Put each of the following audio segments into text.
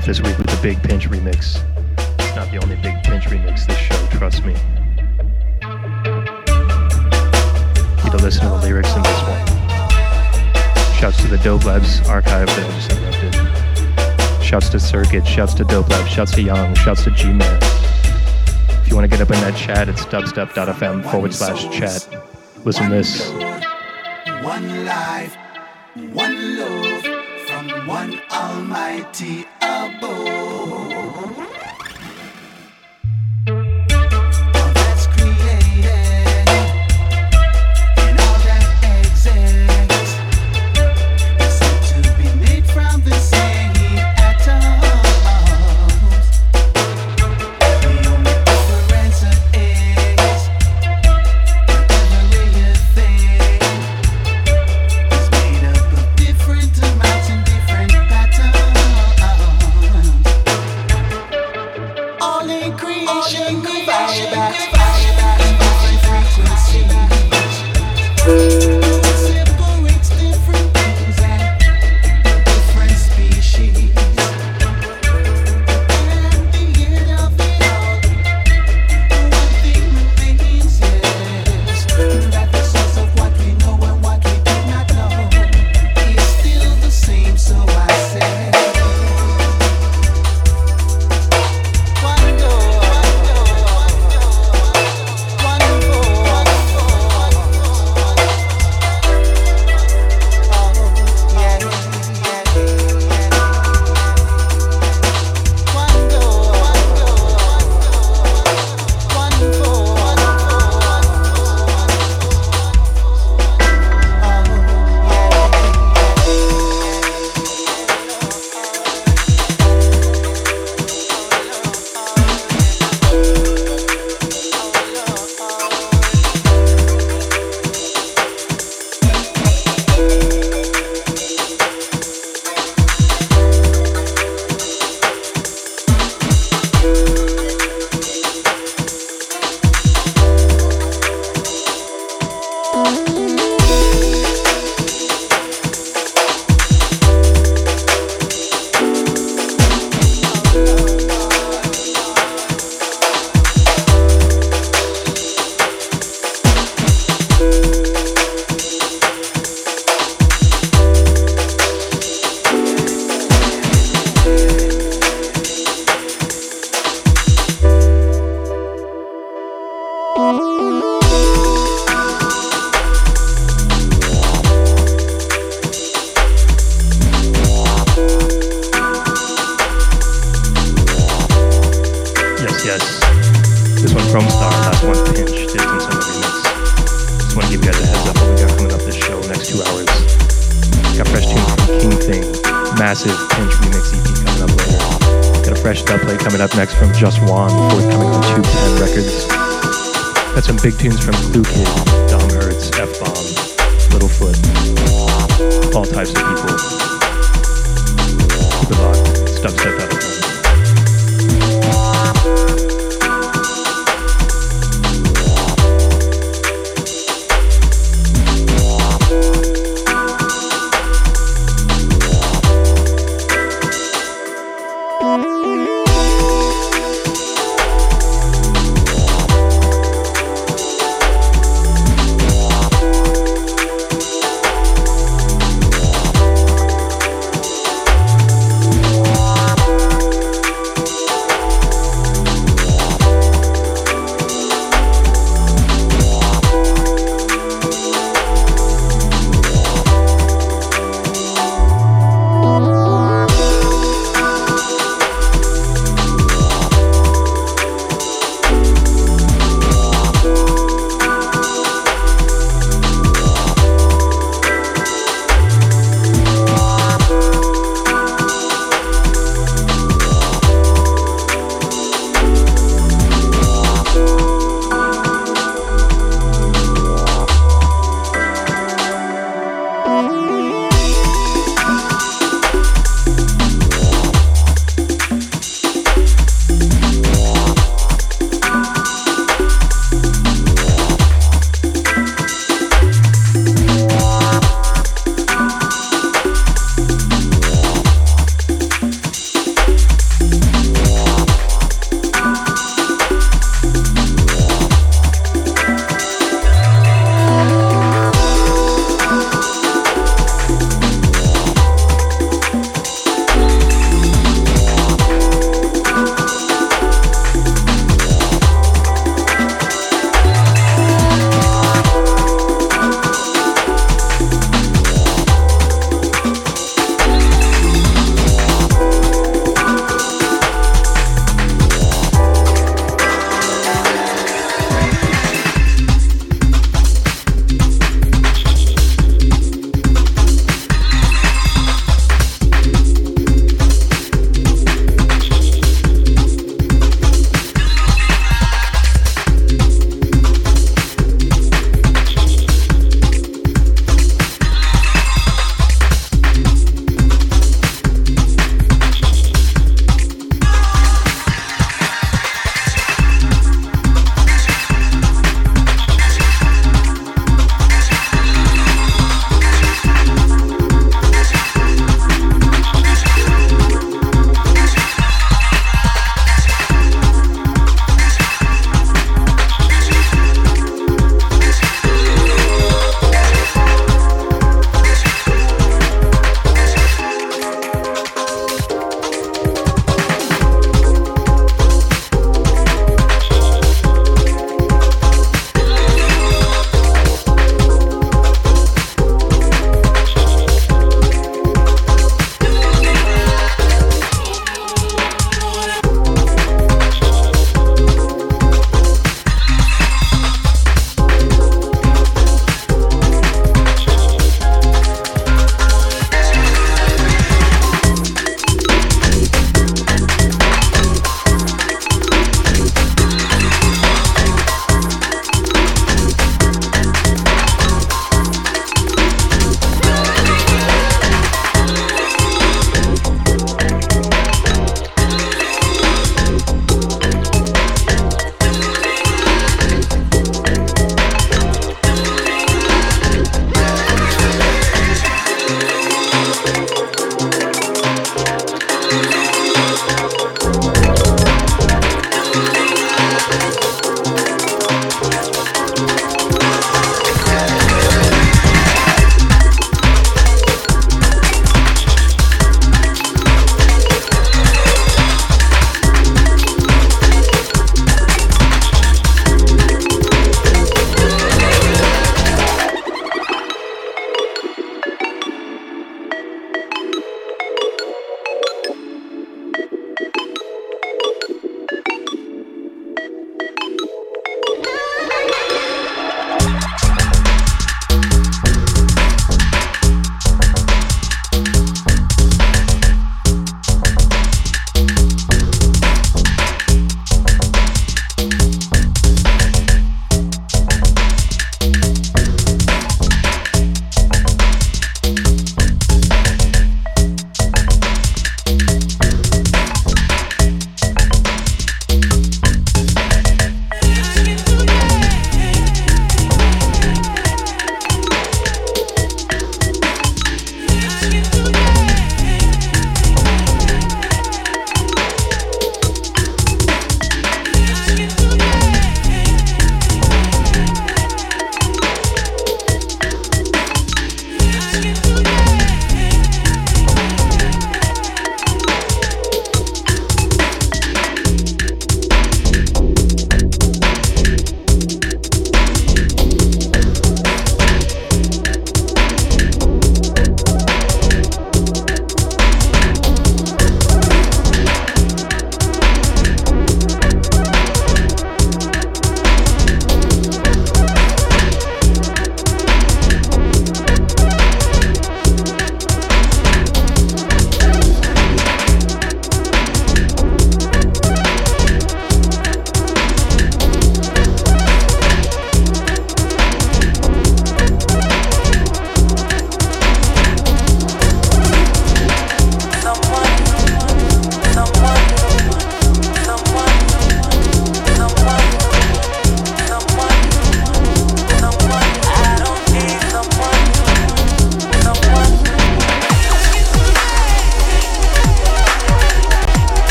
off this week with the Big Pinch remix. It's not the only Big Pinch remix this show, trust me. Need to listen to the lyrics in this one. Shouts to the Dope Labs archive that I just interrupted. Shouts to Circuit, shouts to Dope Lab, shouts to Young, shouts to G-Man. If you want to get up in that chat, it's dubstep.fm forward slash chat. Listen this.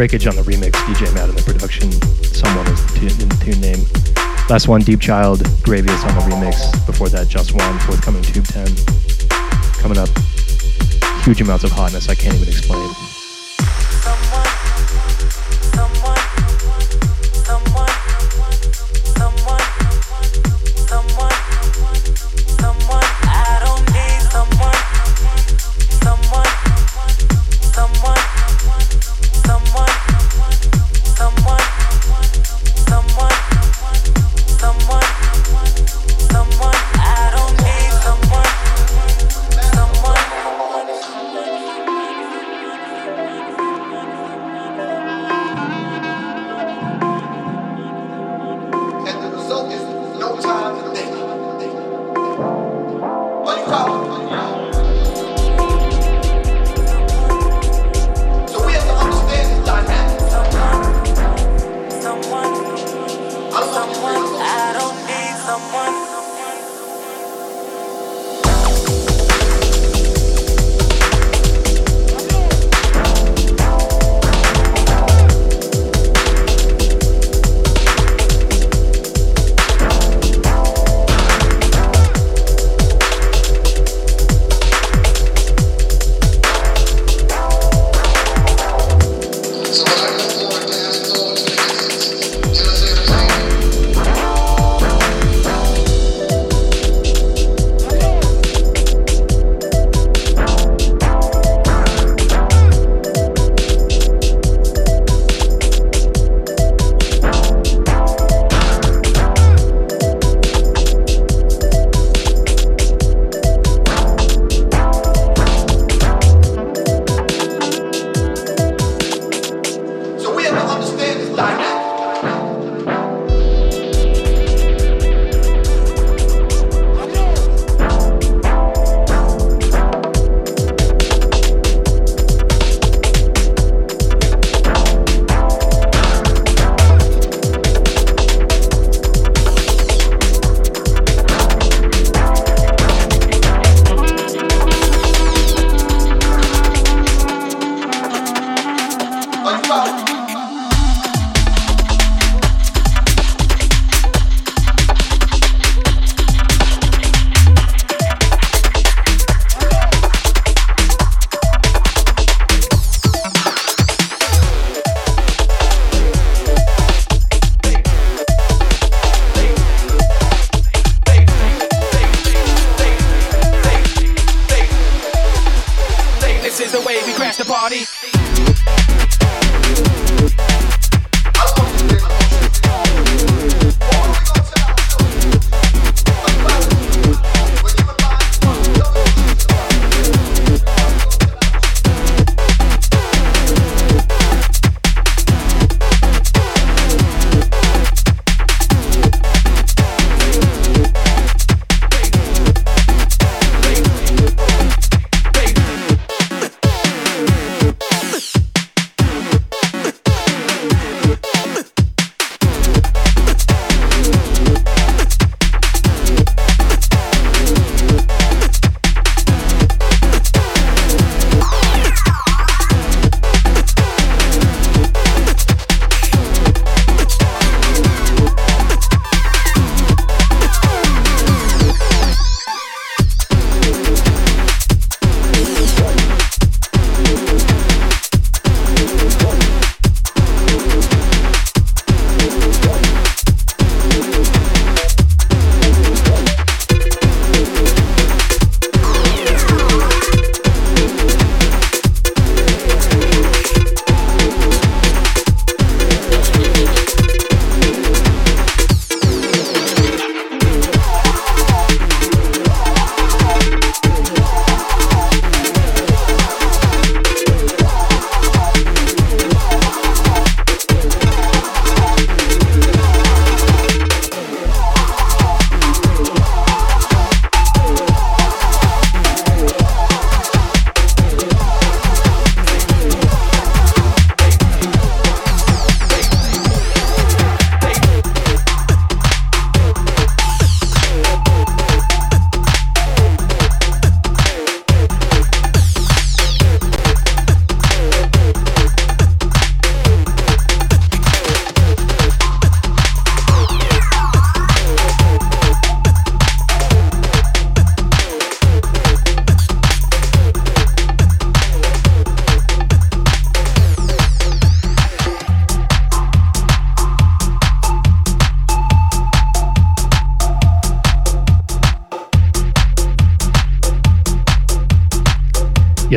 Breakage on the remix, DJ Matt in the production. Someone is the tune, the tune name. Last one, Deep Child, Gravious on the remix. Before that, Just One, forthcoming Tube 10. Coming up, huge amounts of hotness I can't even explain.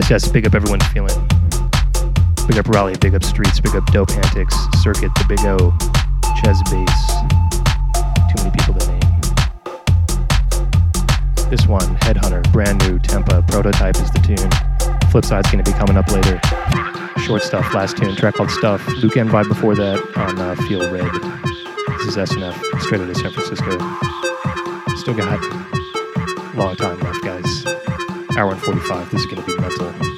Yes, yes, big up everyone feeling. Big up Raleigh, big up Streets, big up Dope Antics, Circuit, the Big O, Ches Bass. Too many people to name. This one, Headhunter, brand new, Tempa, Prototype is the tune. Flip side's gonna be coming up later. Short stuff, last tune, track called Stuff. Luke and Vibe before that on uh, Feel Red. This is SNF, straight out of San Francisco. Still got long time left, guys. Hour and 45. This is gonna be mental.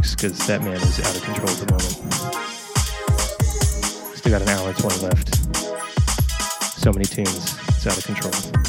because that man is out of control at the moment. Still got an hour and 20 left. So many tunes, it's out of control.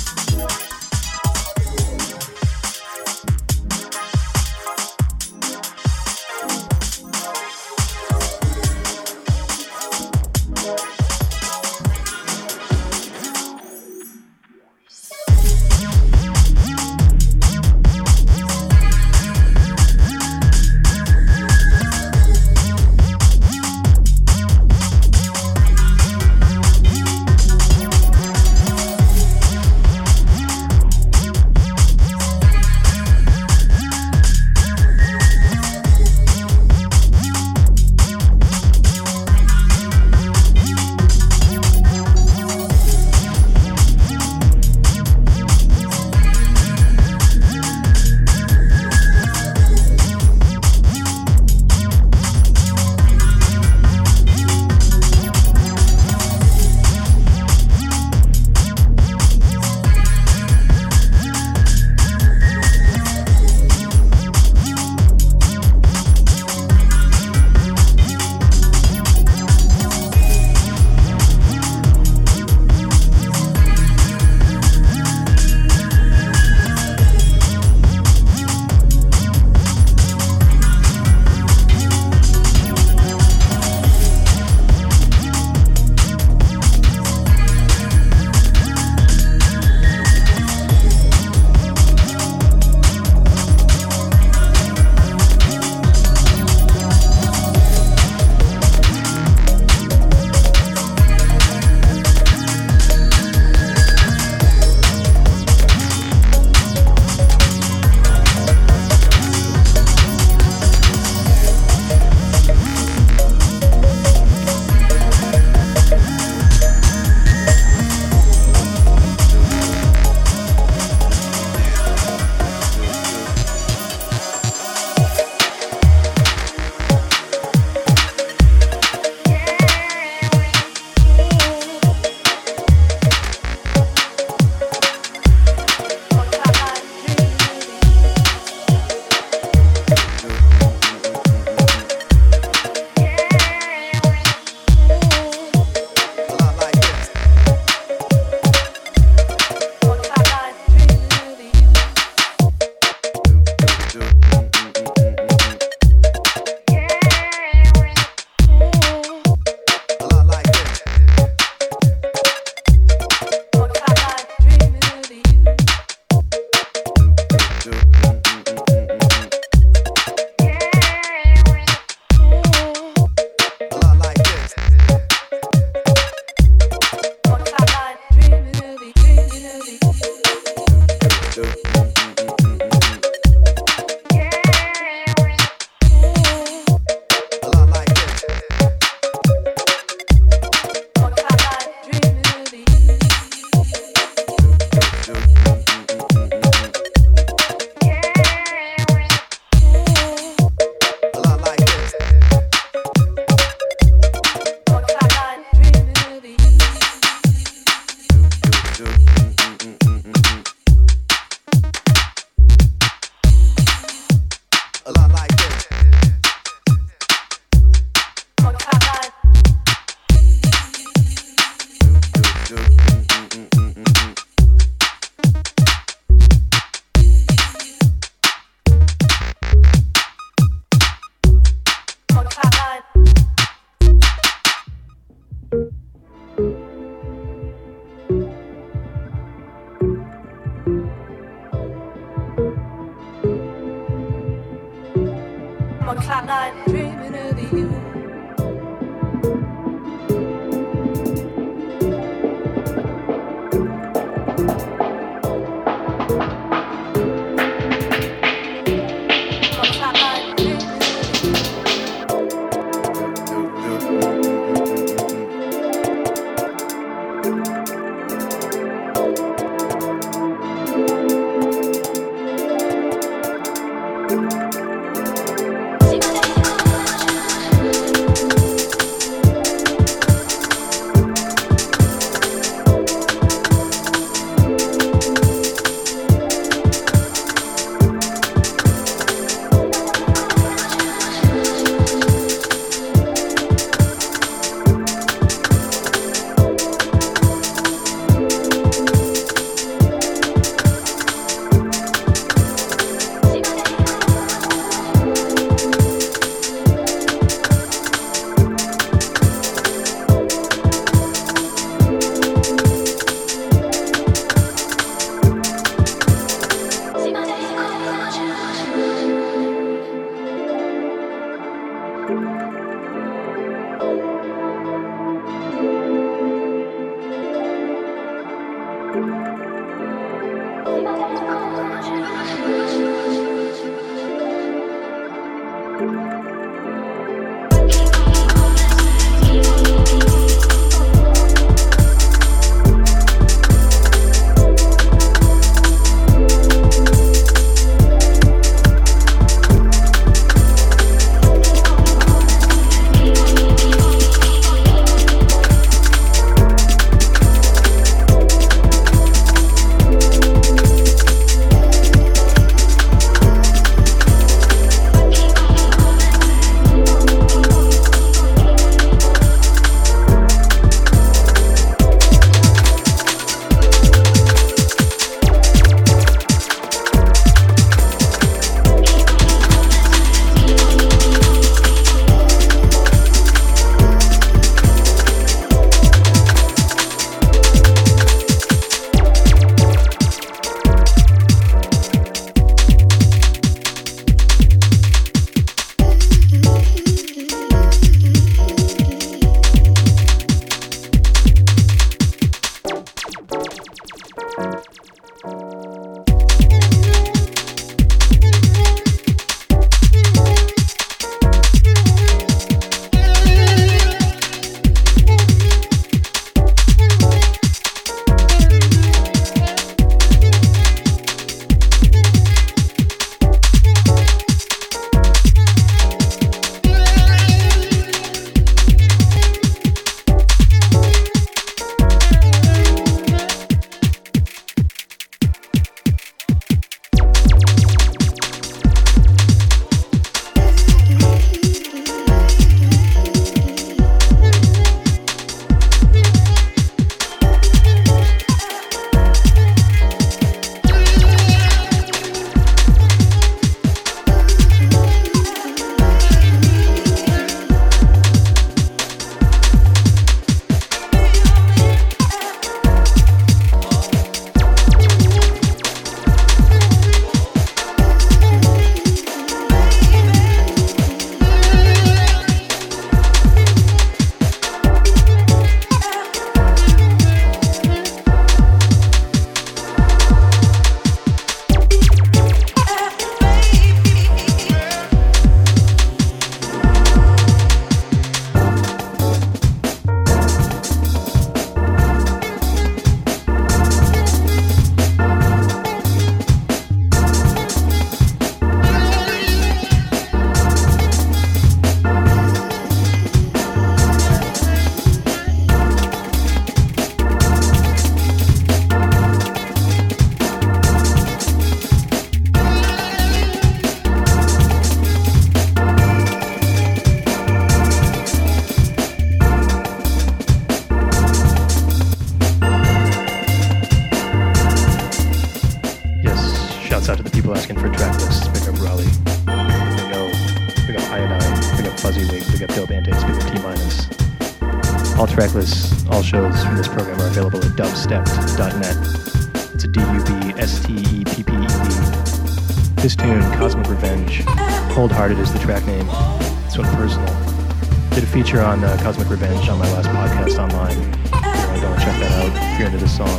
Feature on uh, Cosmic Revenge on my last podcast online. To go and check that out if you're into this song.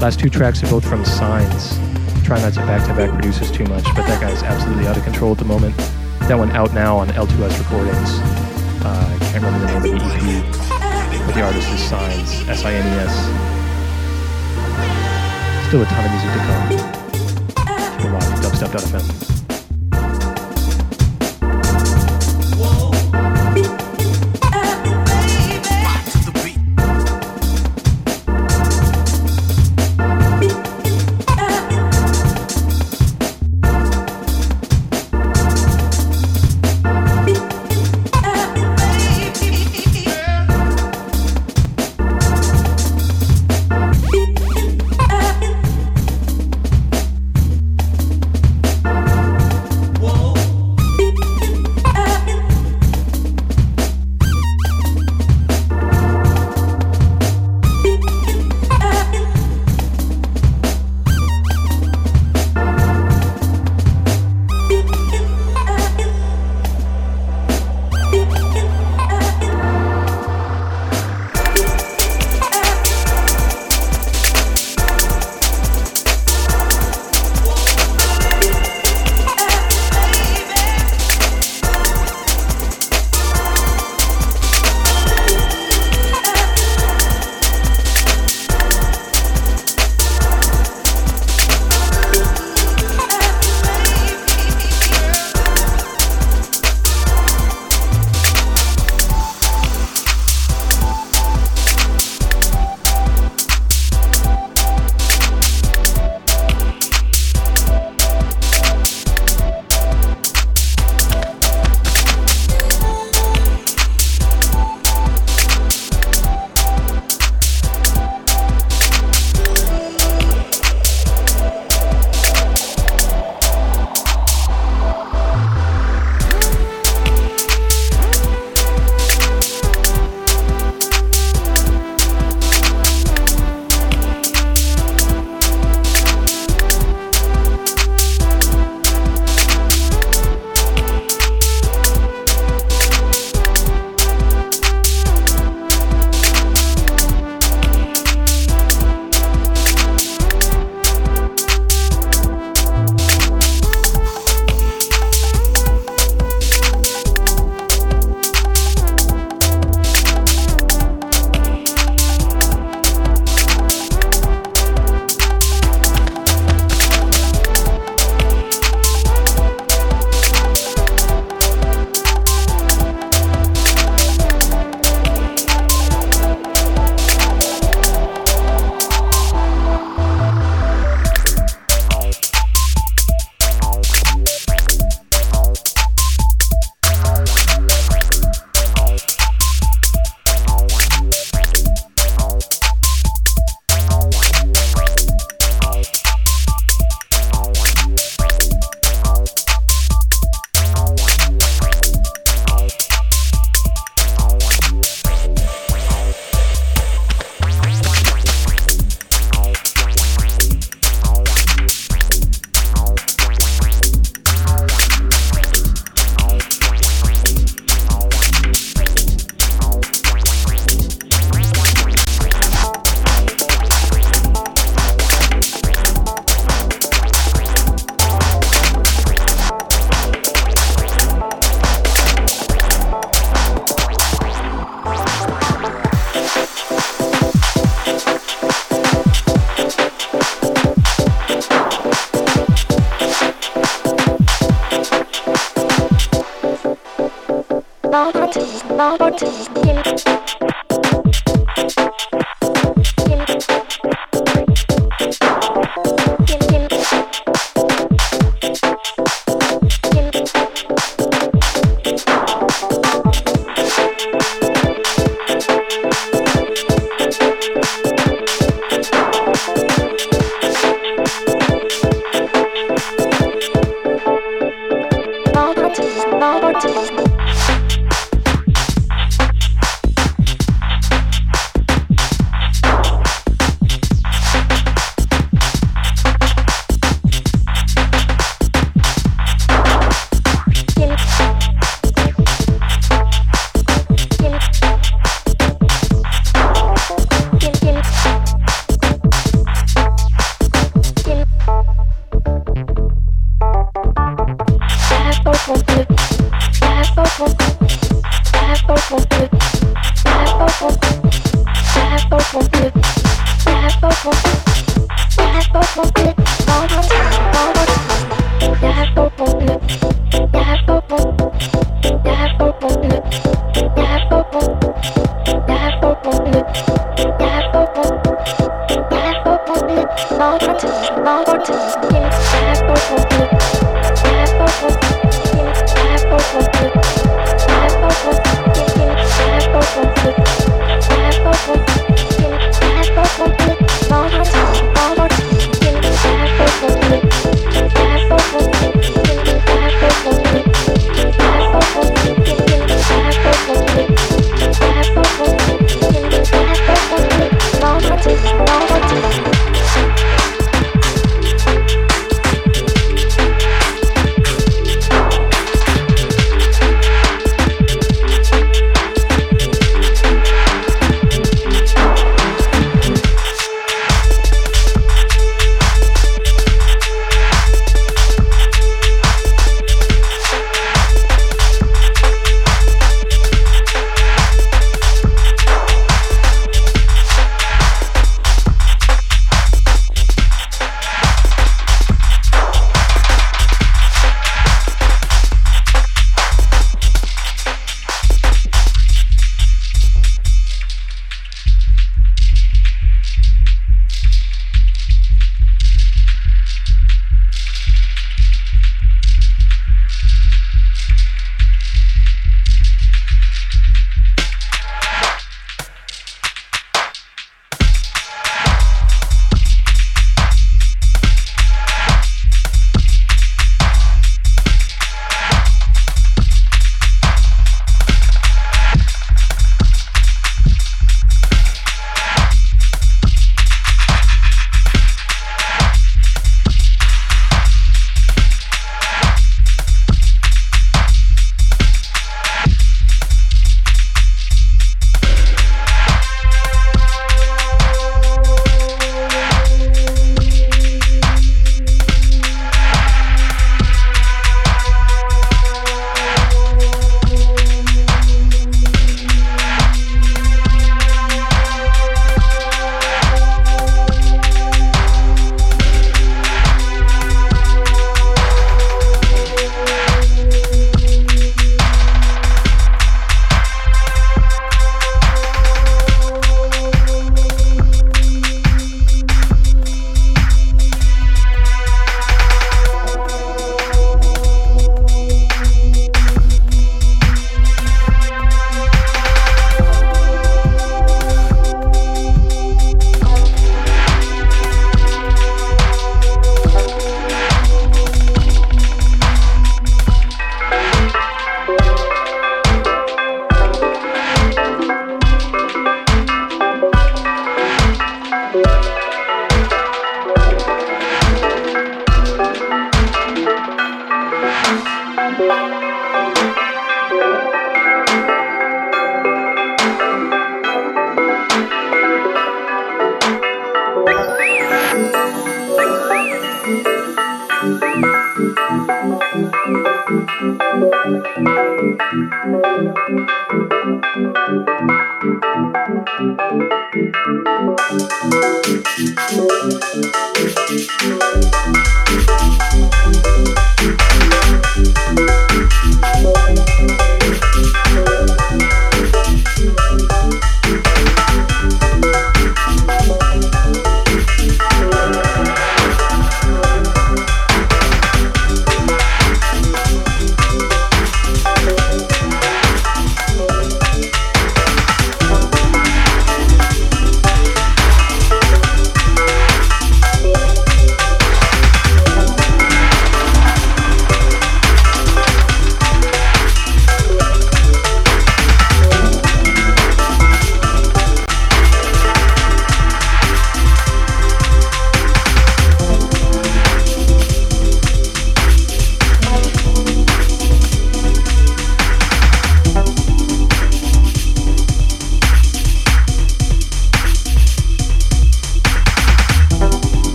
Last two tracks are both from Sines. Try not to back-to-back produces too much, but that guy's absolutely out of control at the moment. That one out now on L2S Recordings. Uh, I can't remember the name of the EP, but the artist is Sines, S-I-N-E-S. Still a ton of music to come. It locked, dubstep.fm.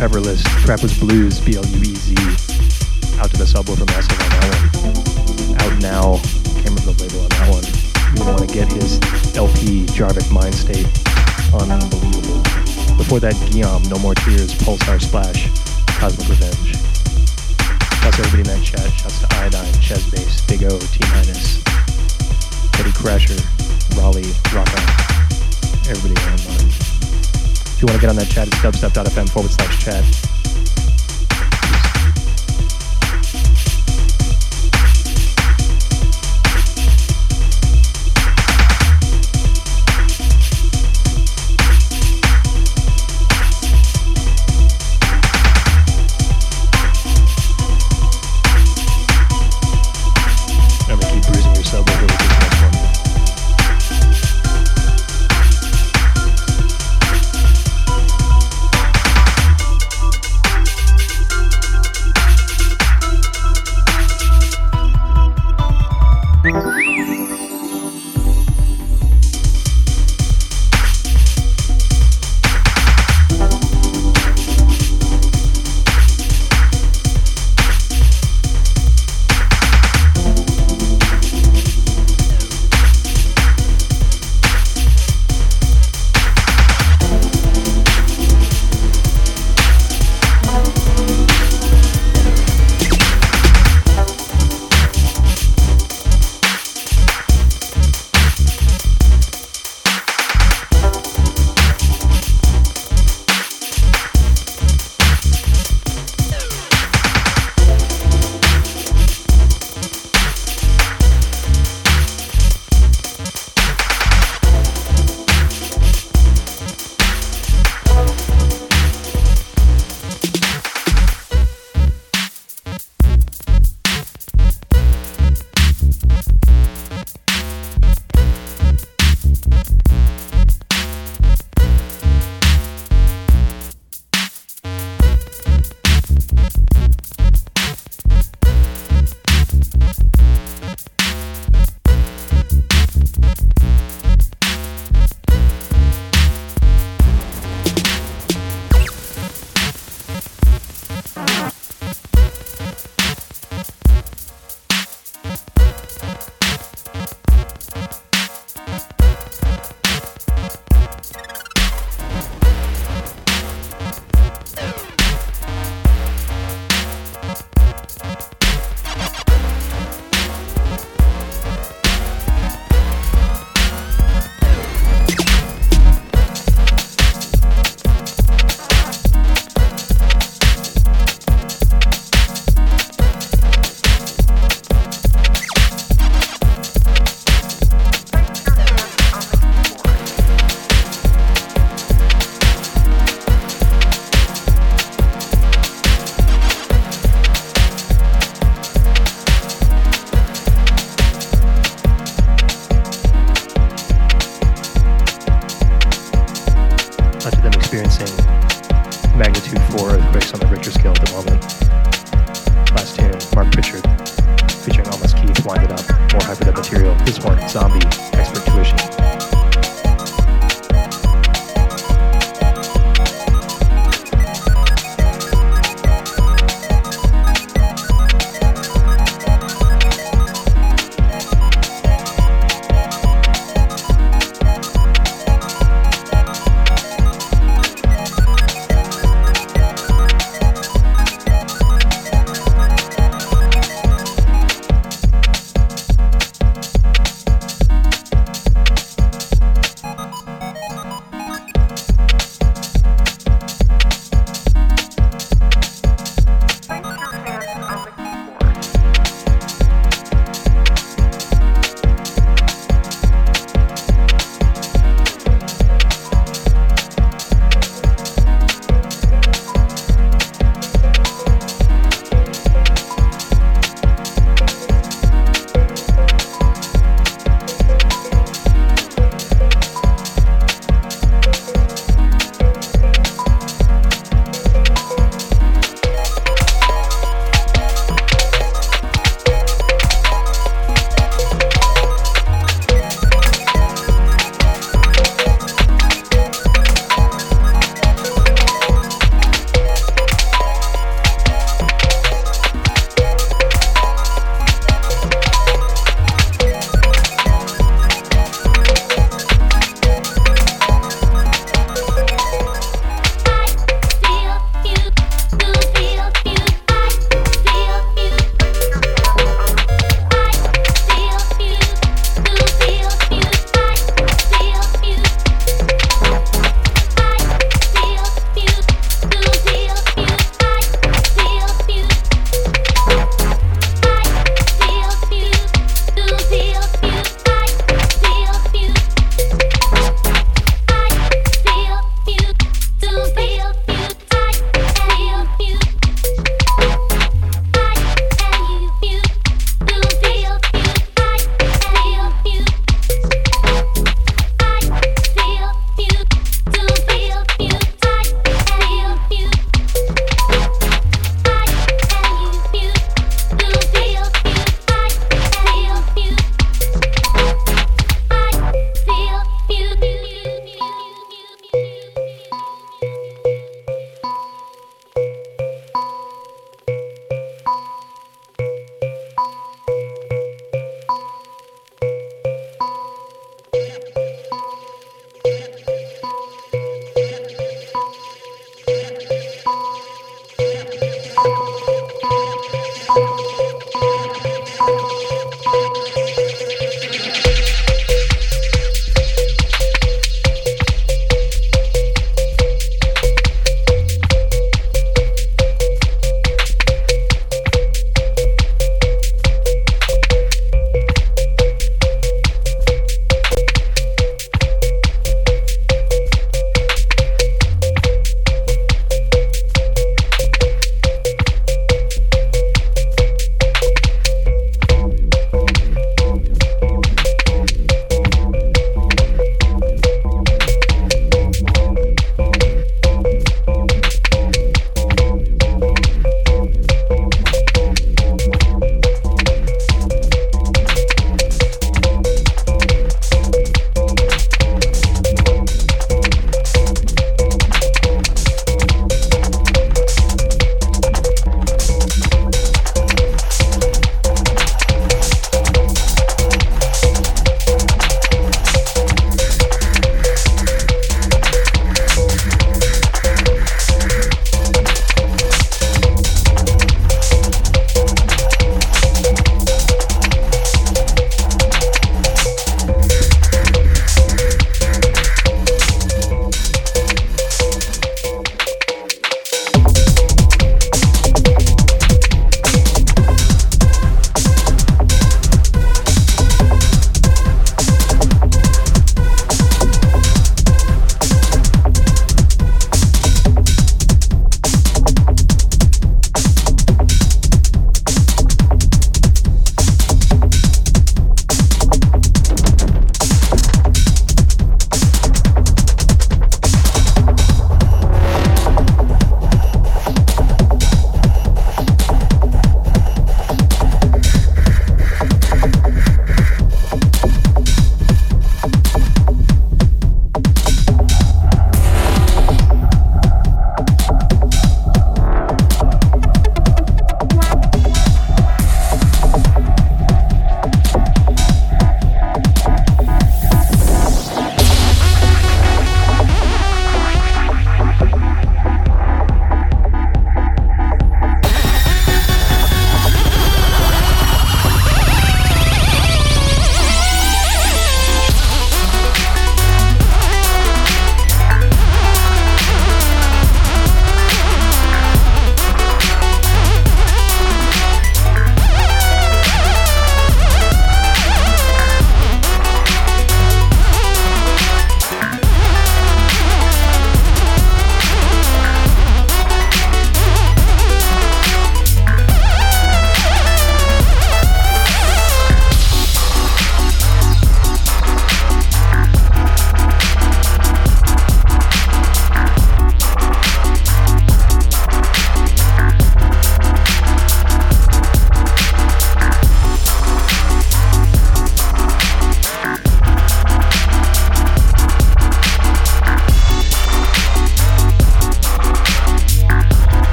Pepperless, Trappers Blues, B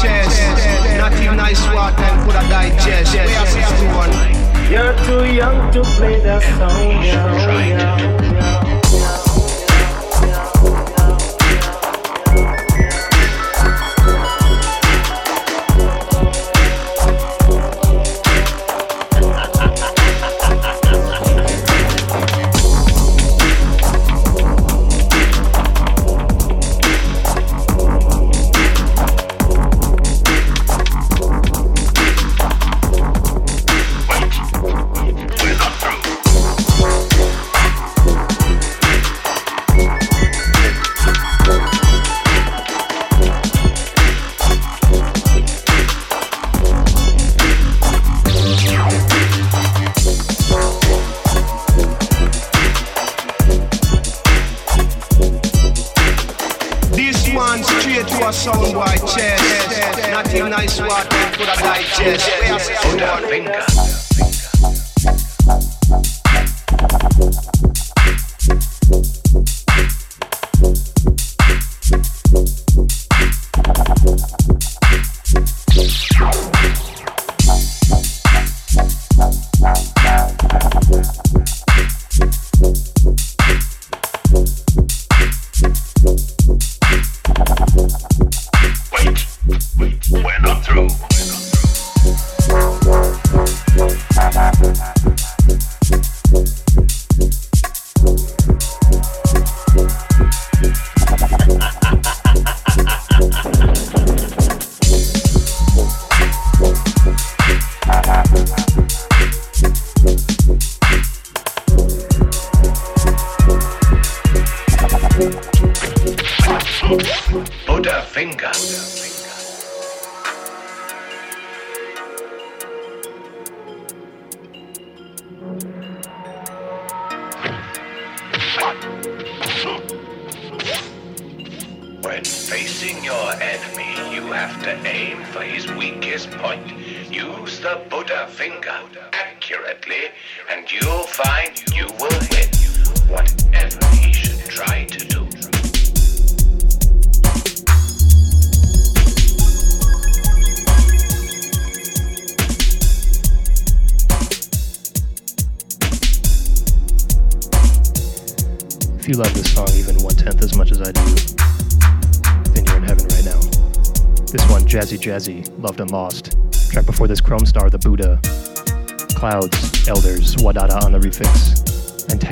chest Nothing nice what time could I digest. You're too young to play that song. Yeah, oh, yeah, oh, yeah.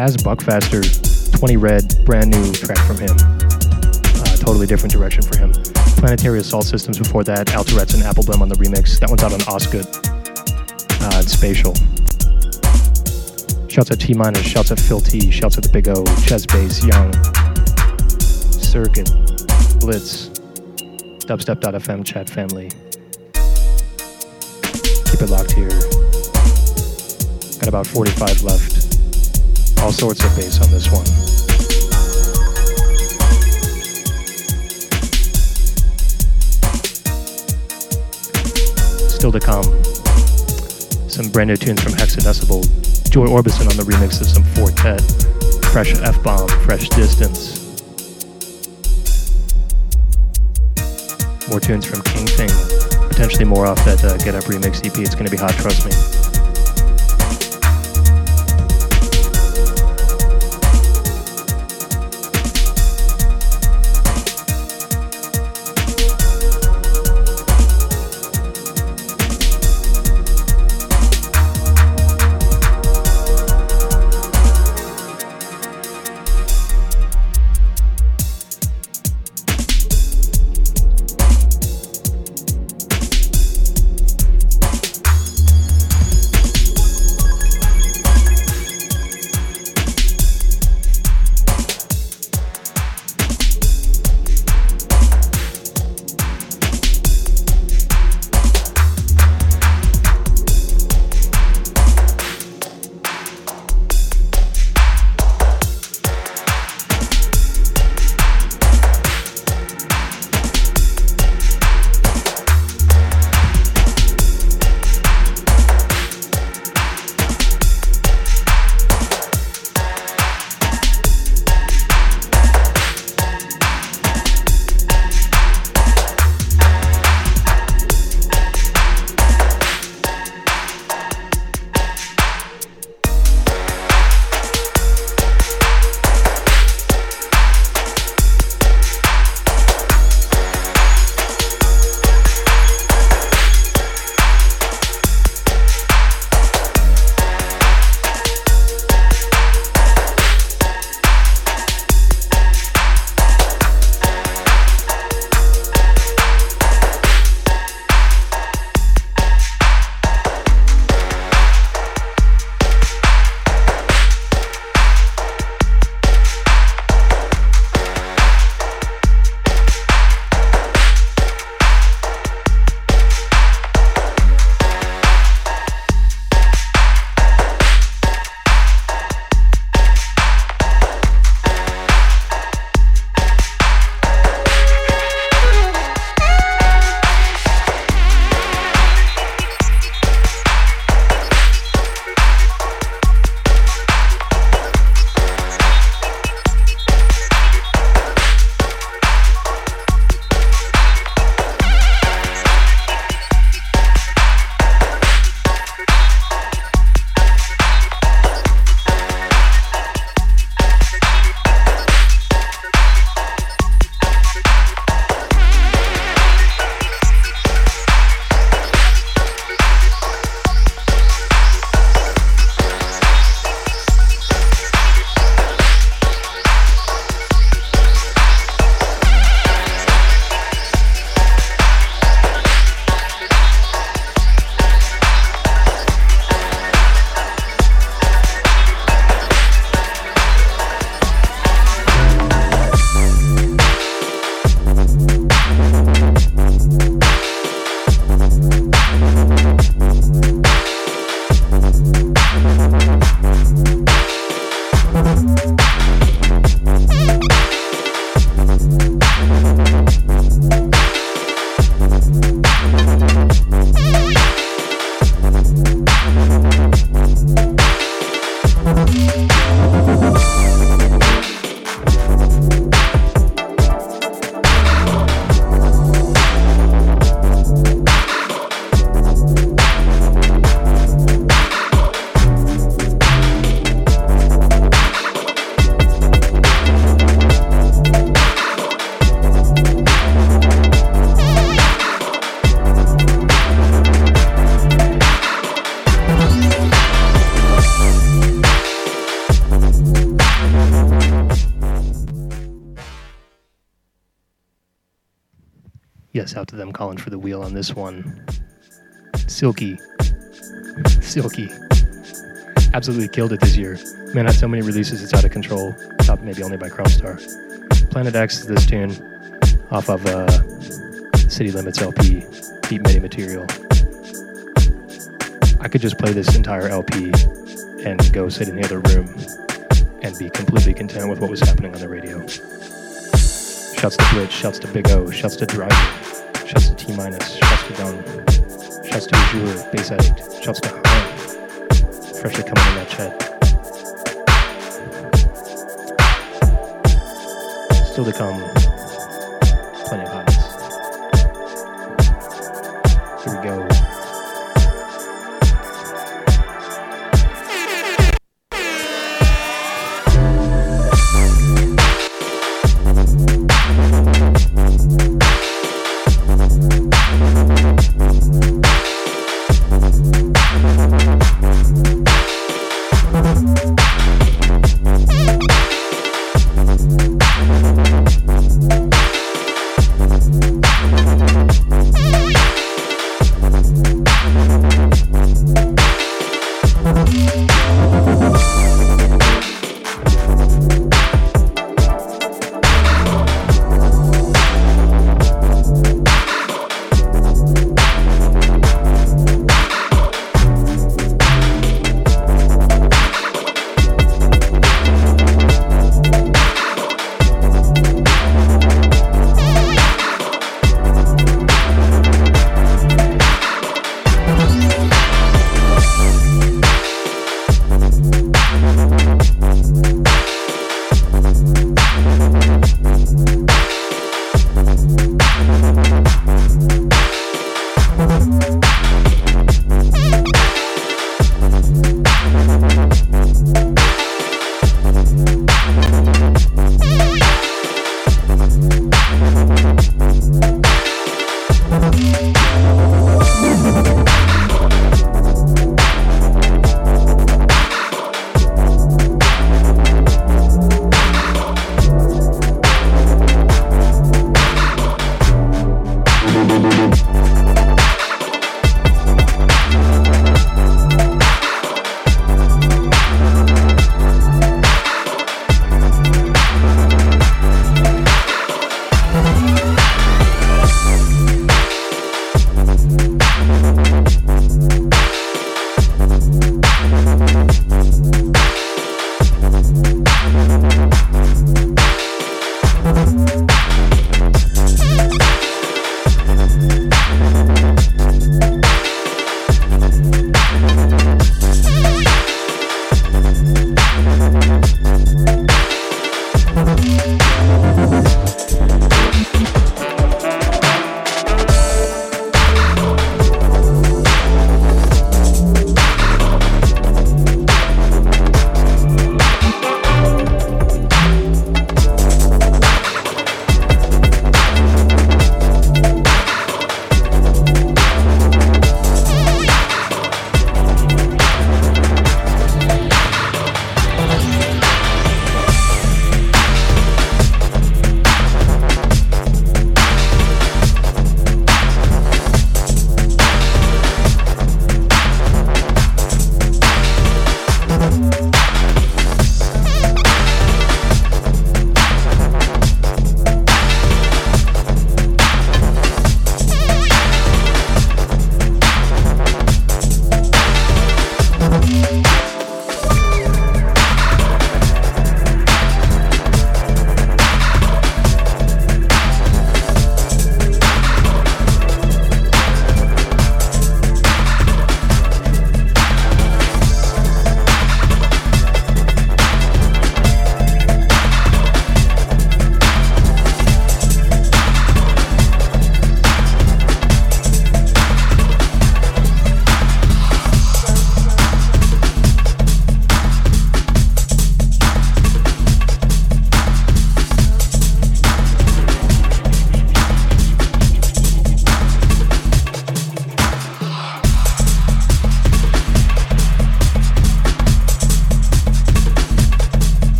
has Buckfaster 20 Red, brand new track from him. Uh, totally different direction for him. Planetary Assault Systems before that, Al Tourettes and Appleblim on the remix. That one's out on Ostgut. Uh, it's spatial. Shouts at T Minus, shouts at Phil T, shouts at the Big O, Chess Bass, Young, Circuit, Blitz, Dubstep.fm, Chat Family. Keep it locked here. Got about 45 left. All sorts of bass on this one. Still to come, some brand new tunes from Hexadecibel. Joy Orbison on the remix of some Four Tet. Fresh F Bomb, Fresh Distance. More tunes from King Thing. Potentially more off that uh, Get Up remix EP. It's going to be hot, trust me. For the wheel on this one. Silkie. Silkie. Absolutely killed it this year. Man had so many releases, it's out of control. Topped maybe only by Chrome Planet X is this tune off of uh, City Limits LP, Deep Medi Material. I could just play this entire LP and go sit in the other room and be completely content with what was happening on the radio. Shouts to Blitz, shouts to Big O, shouts to Driver, T Minus, shouts to Don, shouts to Azure, Bass Addict, shouts to Han, freshly coming in that chat. Still to come,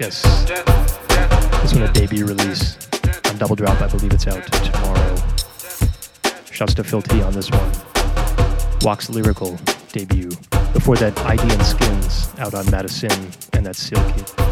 Yes. This one a debut release on Double Drop. I believe it's out tomorrow. Shouts to Phil T on this one. Wax Lyrical debut. Before that, ID and Skins out on Madison and that Silkie. Waiting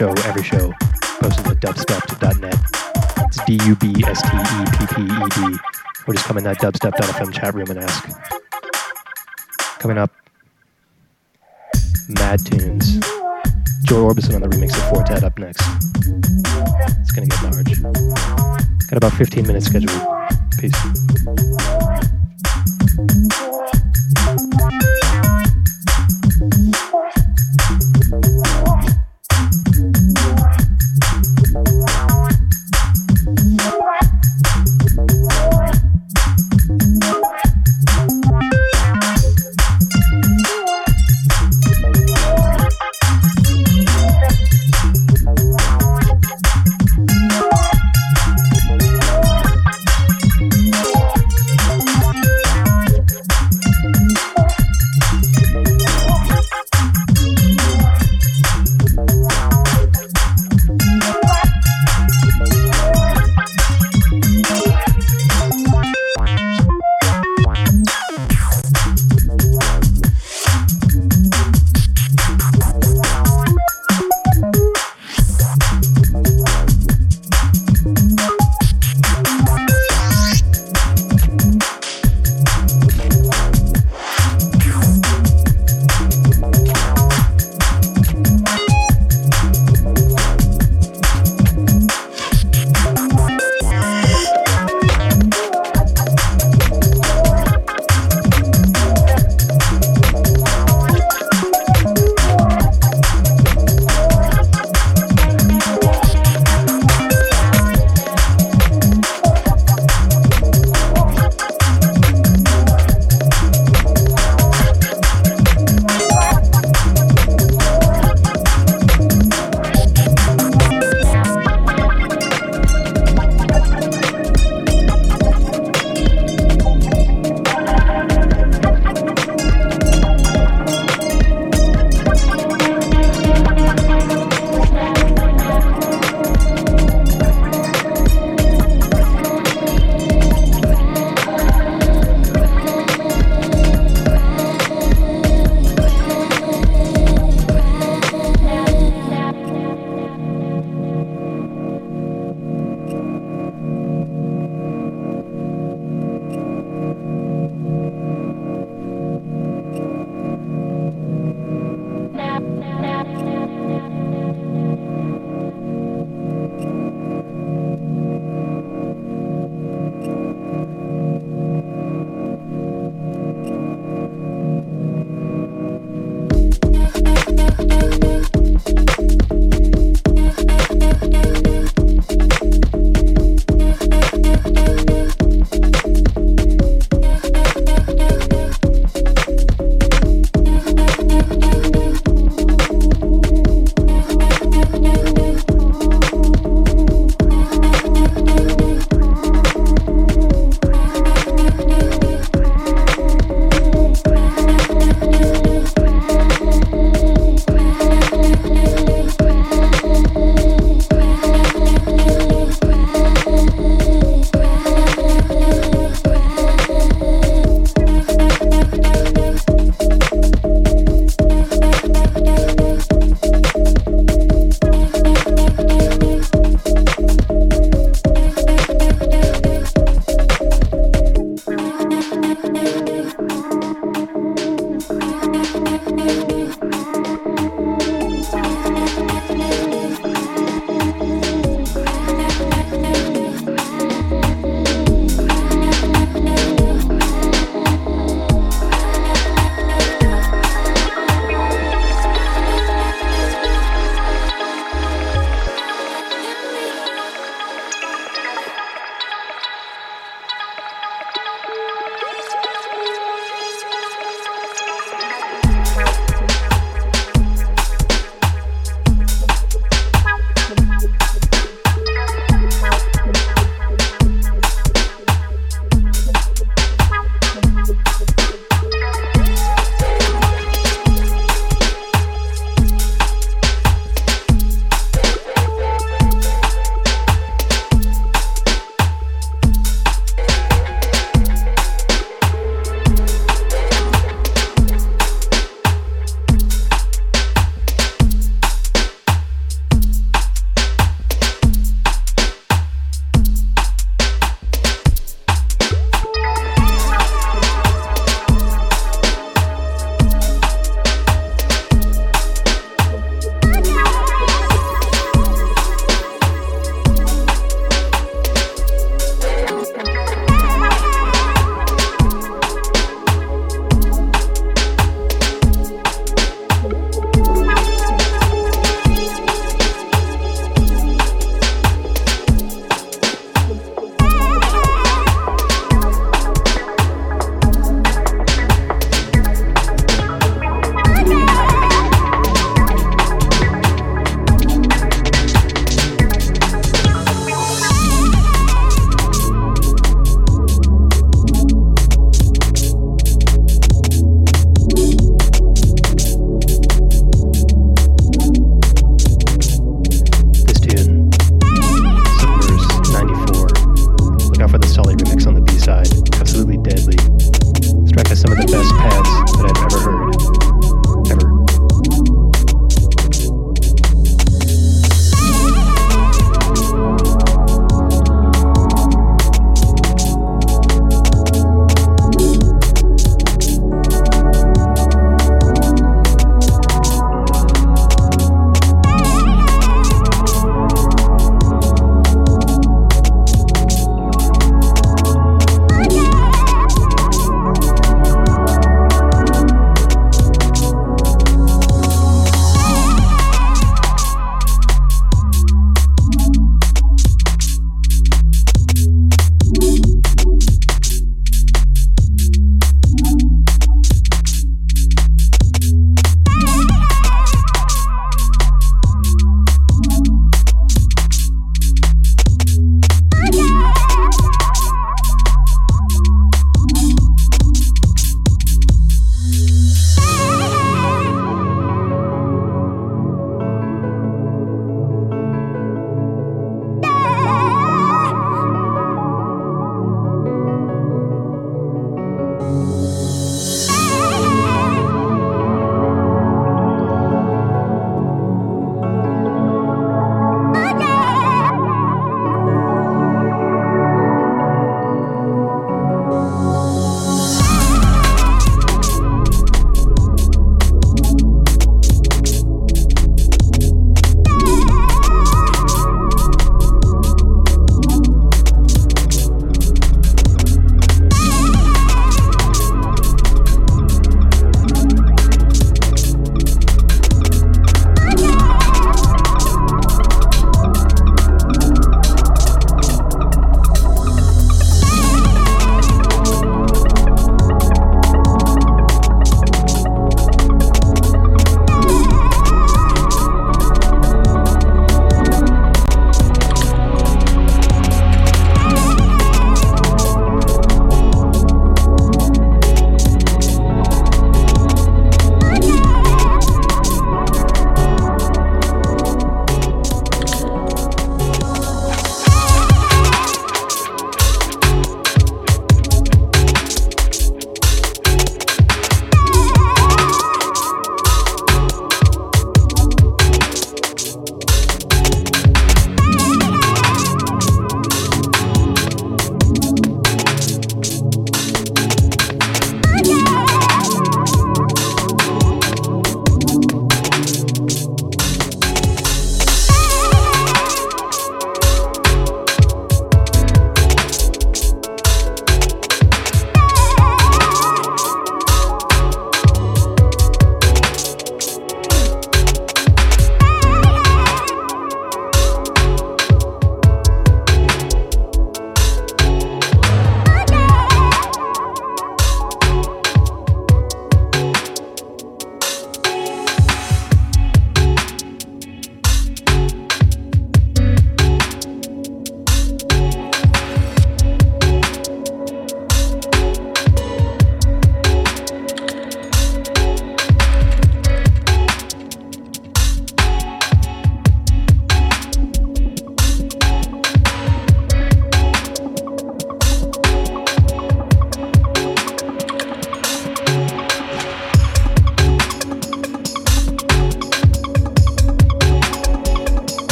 show, every show. Posted at dubstep.net. It's D-U-B-S-T-E-P-P-E-D. Or just come in that dubstep.fm chat room and ask. Coming up, Mad Tunes. Joy Orbison on the remix of Four Tet up next. It's gonna get large. Got about 15 minutes scheduled. Peace.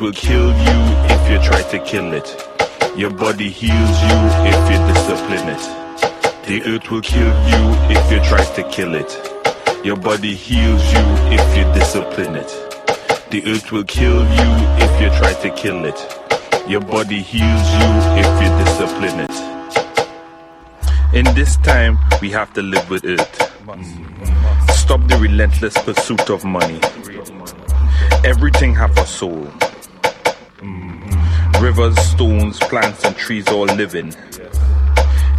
Will kill you if you try to kill it. Your body heals you if you discipline it. The earth will kill you if you try to kill it. Your body heals you if you discipline it. The earth will kill you if you try to kill it. Your body heals you if you discipline it. In this time, we have to live with it. Stop the relentless pursuit of money. Everything have a soul. Rivers, stones, plants, and trees all living.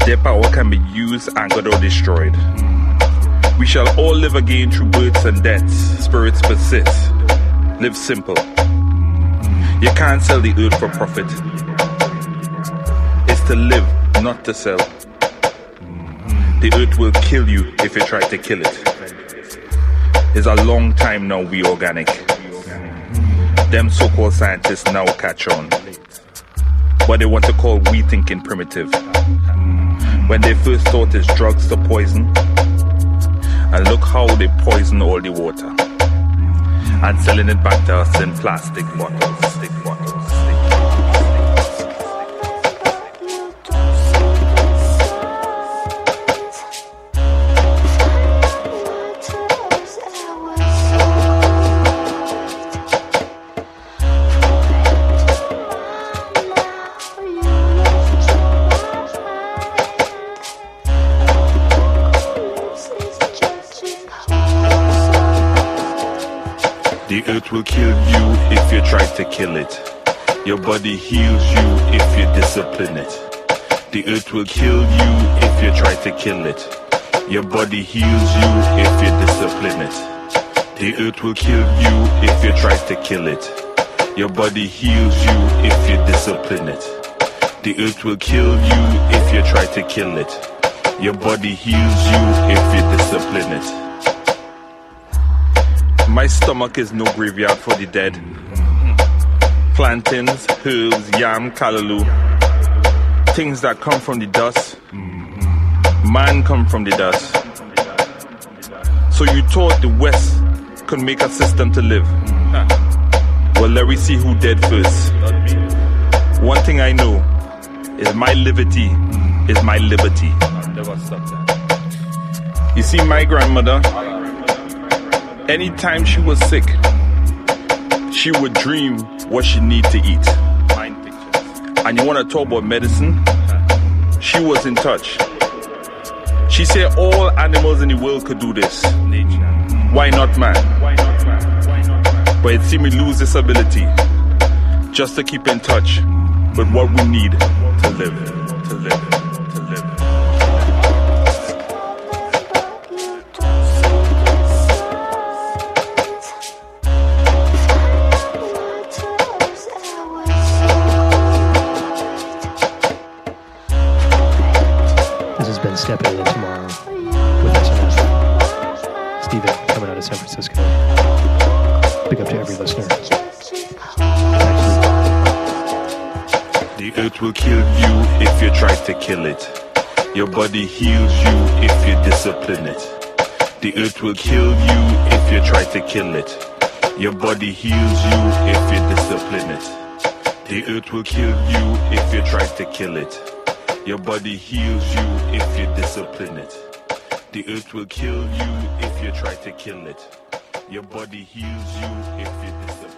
Their power can be used, anchored, or destroyed. We shall all live again through births and deaths. Spirits persist. Live simple. You can't sell the earth for profit. It's to live, not to sell. The earth will kill you if you try to kill it. It's a long time now we organic. Them so-called scientists now catch on. But they want to call we thinking primitive. When they first thought it's drugs to poison. And look how they poison all the water. And selling it back to us in plastic bottles. Your body heals you if you discipline it. The earth will kill you if you try to kill it. Your body heals you if you discipline it. The earth will kill you if you try to kill it. Your body heals you if you discipline it. The earth will kill you if you try to kill it. Your body heals you if you discipline it. My stomach is no graveyard for the dead. Plantains, herbs, yam, callaloo. Things that come from the dust. Man come from the dust. So you thought the West could make a system to live. Well, let me see who dead first. One thing I know is my liberty is my liberty. You see, my grandmother, anytime she was sick, she would dream what she need to eat. And you want to talk about medicine? she was in touch. She said all animals in the world could do this. Why not man? why not But it seemed we lose this ability just to keep in touch with what we need to live, to live. Body heals you if you discipline it. The earth will kill you if you try to kill it. Your body heals you if you discipline it. The earth will kill you if you try to kill it. Your body heals you if you discipline it. The earth will kill you if you try to kill it. Your body heals you if you discipline